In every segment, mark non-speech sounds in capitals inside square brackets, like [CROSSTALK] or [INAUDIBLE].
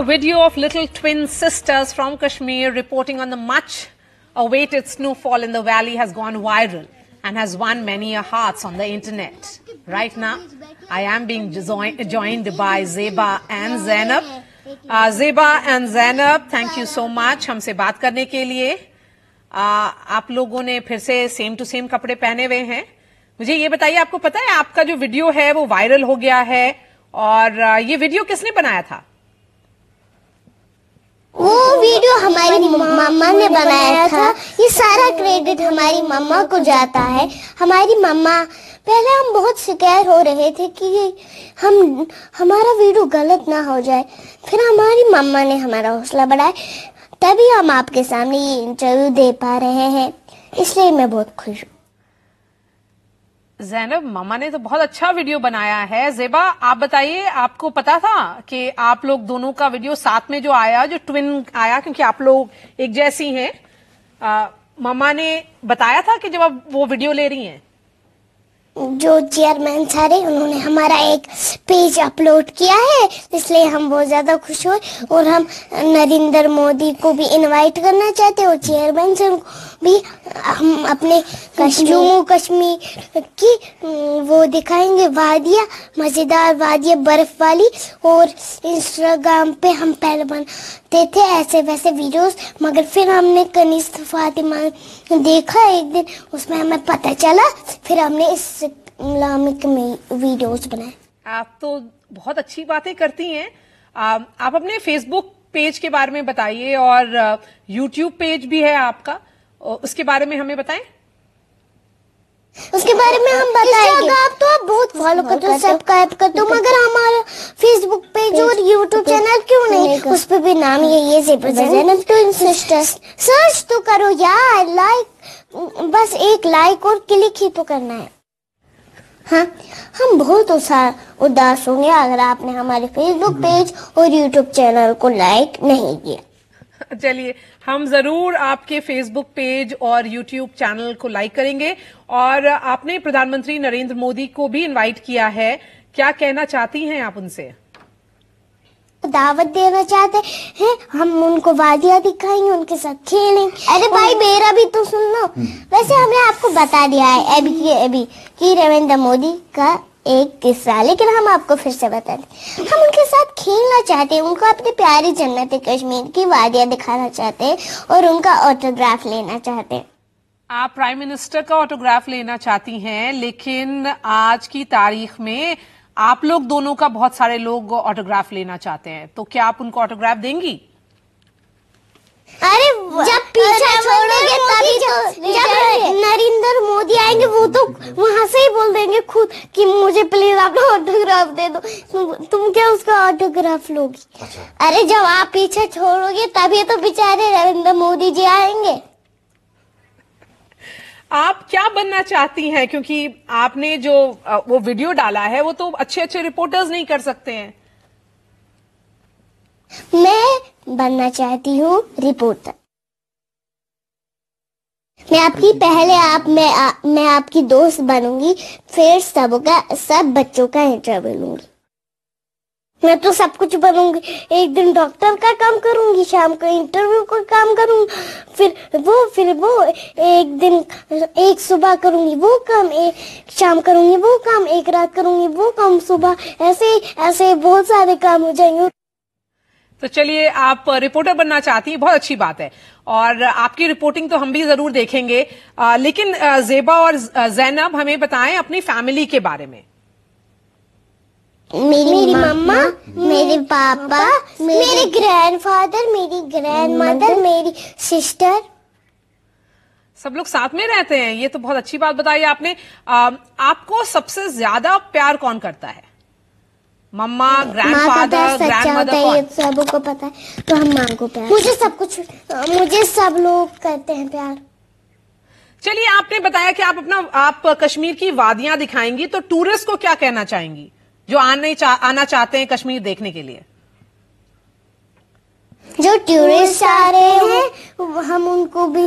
A video of little twin sisters from Kashmir reporting on the much awaited snowfall in the valley has gone viral and has won many a hearts on the internet. Right now, I am being join- joined by Zeba and Zainab. Uh, Zeba and Zainab, thank you so much हमसे बात करने के लिए uh, आप लोगों ने फिर से सेम टू सेम कपड़े पहने हुए हैं मुझे ये बताइए आपको पता है आपका जो वीडियो है वो वायरल हो गया है और uh, वीडियो किसने बनाया था वो वीडियो हमारी मम्मा ने बनाया था। ये सारा क्रेडिट हमारी मम्मा को जाता है। हमारी मम्मा पहले हम बहुत शिकायत हो रहे थे कि हम, हमारा वीडियो गलत ना हो जाए। फिर हमारी मम्मा ने हमारा हौसला बढ़ाया। तभी हम आपके सामने ये इंटरव्यू दे पा रहे हैं। इसलिए मैं बहुत खुश हूँ। जैनब मम्मा ने तो बहुत अच्छा वीडियो बनाया है। जेबा आप बताइए आपको पता था कि आप लोग दोनों का वीडियो साथ में जो आया जो ट्विन आया क्योंकि आप लोग एक जैसी हैं आ, मम्मा ने बताया था कि जब आप वो वीडियो ले रही हैं? जो चेयरमैन सारे उन्होंने हमारा एक पेज अपलोड किया है इसलिए हम बहुत ज़्यादा खुश हुए और हम नरेंद्र मोदी को भी इनवाइट करना चाहते और चेयरमैन से भी हम अपने जम्मू कश्मीर की वो दिखाएँगे वादिया मज़ेदार वादिया बर्फ़ वाली और इंस्टाग्राम पे हम पहले बनाते थे ऐसे वैसे वीडियोस मगर फिर हमने कनिष्ठ फातिमा देखा एक दिन उसमें हमें पता चला फिर हमने इस्लामिक में वीडियोस बनाए। आप तो बहुत अच्छी बातें करती हैं। आप अपने फेसबुक पेज के बारे में बताइए और यूट्यूब पेज भी है आपका। उसके बारे में हमें बताएँ? उसके बारे में हम बताएँगे। आप तो आप बहुत फॉलो करते हो सब्सक्राइब करते हो मगर हमारा फेसबुक पेज और यूट्यूब चैनल क्यों नहीं? उस पर भी नाम यही है सिस्टर्स सर्च तो करो यार लाइक बस एक लाइक और क्लिक ही तो करना है। हाँ हम बहुत उदास होंगे अगर आपने हमारे फेसबुक पेज और यूट्यूब चैनल को लाइक नहीं किया। चलिए हम ज़रूर आपके फेसबुक पेज और यूट्यूब चैनल को लाइक करेंगे। और आपने प्रधानमंत्री नरेंद्र मोदी को भी इनवाइट किया है। क्या कहना चाहती हैं आप उनसे? दावत देना चाहते हैं हम उनको वादियाँ दिखाएँगे उनके साथ खेलेंगे। अरे भाई मेरा भी तो सुन। लो वैसे हमने आपको बता दिया है अभी की अभी कि रविंद्र मोदी का एक किस्सा लेकिन हम आपको फिर से बता दें। हम उनके साथ खेलना चाहते हैं उनको अपनी प्यारी जन्नत कश्मीर की वादियाँ दिखाना चाहते हैं और उनका ऑटोग्राफ लेना चाहते हैं। आप प्राइम मिनिस्टर का ऑटोग्राफ लेना चाहती हैं लेकिन आज की तारीख में आप लोग दोनों का बहुत सारे लोग ऑटोग्राफ लेना चाहते हैं। तो क्या आप उनको ऑटोग्राफ देंगी? अरे जब पीछा छोड़ोगे तभी तो जब नरेंद्र मोदी आएँगे वो तो वहाँ से ही बोल देंगे खुद कि मुझे प्लीज़ अपना ऑटोग्राफ दे दो। तुम क्या उसका ऑटोग्राफ लोगी? अच्छा। अरे जब आप पीछे छोड़ोगे तभी तो बेचारे नरेंद्र मोदी जी आएँगे। आप क्या बनना चाहती हैं? क्योंकि आपने जो वो वीडियो डाला है वो तो अच्छे अच्छे रिपोर्टर्स नहीं कर सकते हैं। मैं बनना चाहती हूँ रिपोर्टर मैं आपकी पहले आप मैं आ, मैं आपकी दोस्त बनूँगी फिर सबका सब बच्चों का इंटरव्यू लूँगी मैं तो सब कुछ बनूँगी। एक दिन डॉक्टर का काम करूँगी शाम को इंटरव्यू का काम करूँगी फिर वो फिर वो एक दिन एक सुबह करूँगी वो काम एक शाम करूँगी वो काम एक रात करूँगी वो काम सुबह ऐसे ऐसे बहुत सारे काम हो जाएँगे। तो चलिए आप रिपोर्टर बनना चाहती हैं बहुत अच्छी बात है। और आपकी रिपोर्टिंग तो हम भी ज़रूर देखेंगे। आ, लेकिन जेबा और जैनब हमें बताएँ अपनी फैमिली के बारे में। मेरी, मेरी मम्मा मेरे पापा मेरे ग्रैंडफादर मेरी ग्रैंडमदर मेरी सिस्टर सब लोग साथ में रहते हैं। ये तो बहुत अच्छी बात बताई आपने। आ, आपको सबसे ज़्यादा प्यार कौन करता है? मम्मा ग्रैंडफादर ग्रैंडमदर सबको पता है तो हम माँ को प्यार मुझे सब कुछ मुझे सब लोग करते हैं प्यार। चलिए आपने बताया कि आप अपना आप कश्मीर की वादियाँ दिखाएँगी तो टूरिस्ट को क्या कहना चाहेंगी जो आने चा, आना चाहते हैं कश्मीर देखने के लिए? जो टूरिस्ट आ रहे हैं हम उनको भी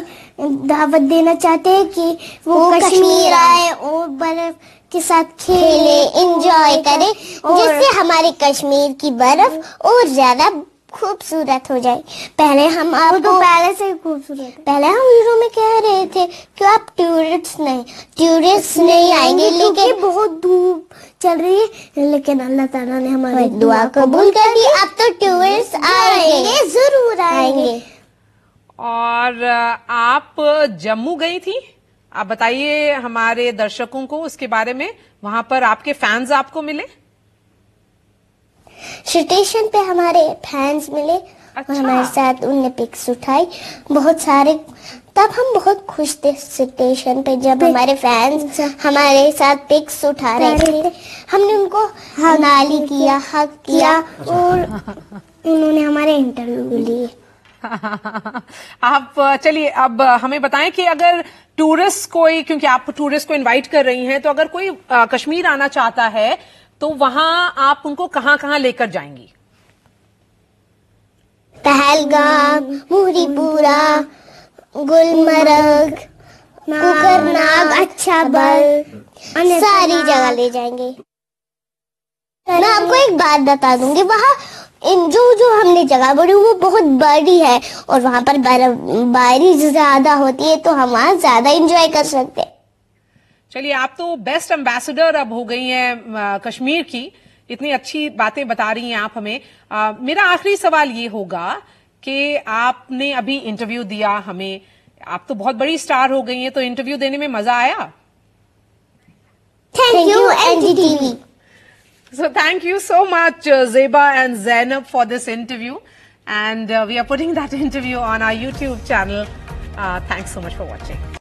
दावत देना चाहते हैं कि वो, वो कश्मीर आए और बर्फ़ के साथ खेले एंजॉय करे जिससे हमारे कश्मीर की बर्फ़ और ज़्यादा खूबसूरत हो जाए। पहले हम आपको तो पहले से ही खूबसूरत पहले हम हीरो में कह रहे थे कि आप टूरिस्ट नहीं टूरिस्ट नहीं आएँगे लेकिन बहुत धूप चल रही है। लेकिन अल्लाह ताला ने हमारी दुआ कबूल कर दी अब तो टूरिस्ट आएँगे। ज़रूर आएँगे। और आप जम्मू गई थी? आप बताइए हमारे दर्शकों को उसके बारे में वहाँ पर आपके फैंस आपको मिले? स्टेशन पे हमारे फैंस मिले अच्छा। और हमारे साथ उनने पिक्स उठाई। बहुत सारे तब हम बहुत खुश थे स्टेशन पे जब हमारे फैंस हमारे साथ पिक्स उठा रहे थे। हमने उनको नाली किया हक किया और [LAUGHS] उन्होंने हमारे इंटरव्यू लिए। [LAUGHS] आप चलिए अब हमें बताएँ कि अगर टूरिस्ट कोई क्योंकि आप टूरिस्ट को इनवाइट कर रही हैं तो अगर कोई अ, कश्मीर आना चाहता है तो वहाँ आप उनको कहाँ कहाँ लेकर जाएँगी? पहलगाम मुहरीपुरा गुलमर्ग कुकरनाग अच्छा बल सारी जगह ले जाएँगे। मैं आपको एक बात बता दूँगी वहाँ इन जो जो हमने जगह बोली वो बहुत बड़ी है और वहाँ पर बर्फबारी ज़्यादा होती है तो हम वहाँ ज़्यादा एंजॉय कर सकते हैं। चलिए आप तो बेस्ट एम्बेसडर अब हो गई हैं कश्मीर की। इतनी अच्छी बातें बता रही हैं आप हमें। अ, मेरा आखिरी सवाल ये होगा कि आपने अभी इंटरव्यू दिया हमें। आप तो बहुत बड़ी स्टार हो गई हैं तो इंटरव्यू देने में मज़ा आया? Thank you NDTV So thank you so much, uh, Zeba and Zainab, for this interview. And uh, we are putting that [LAUGHS] interview on our YouTube channel. Uh, thanks so much for watching.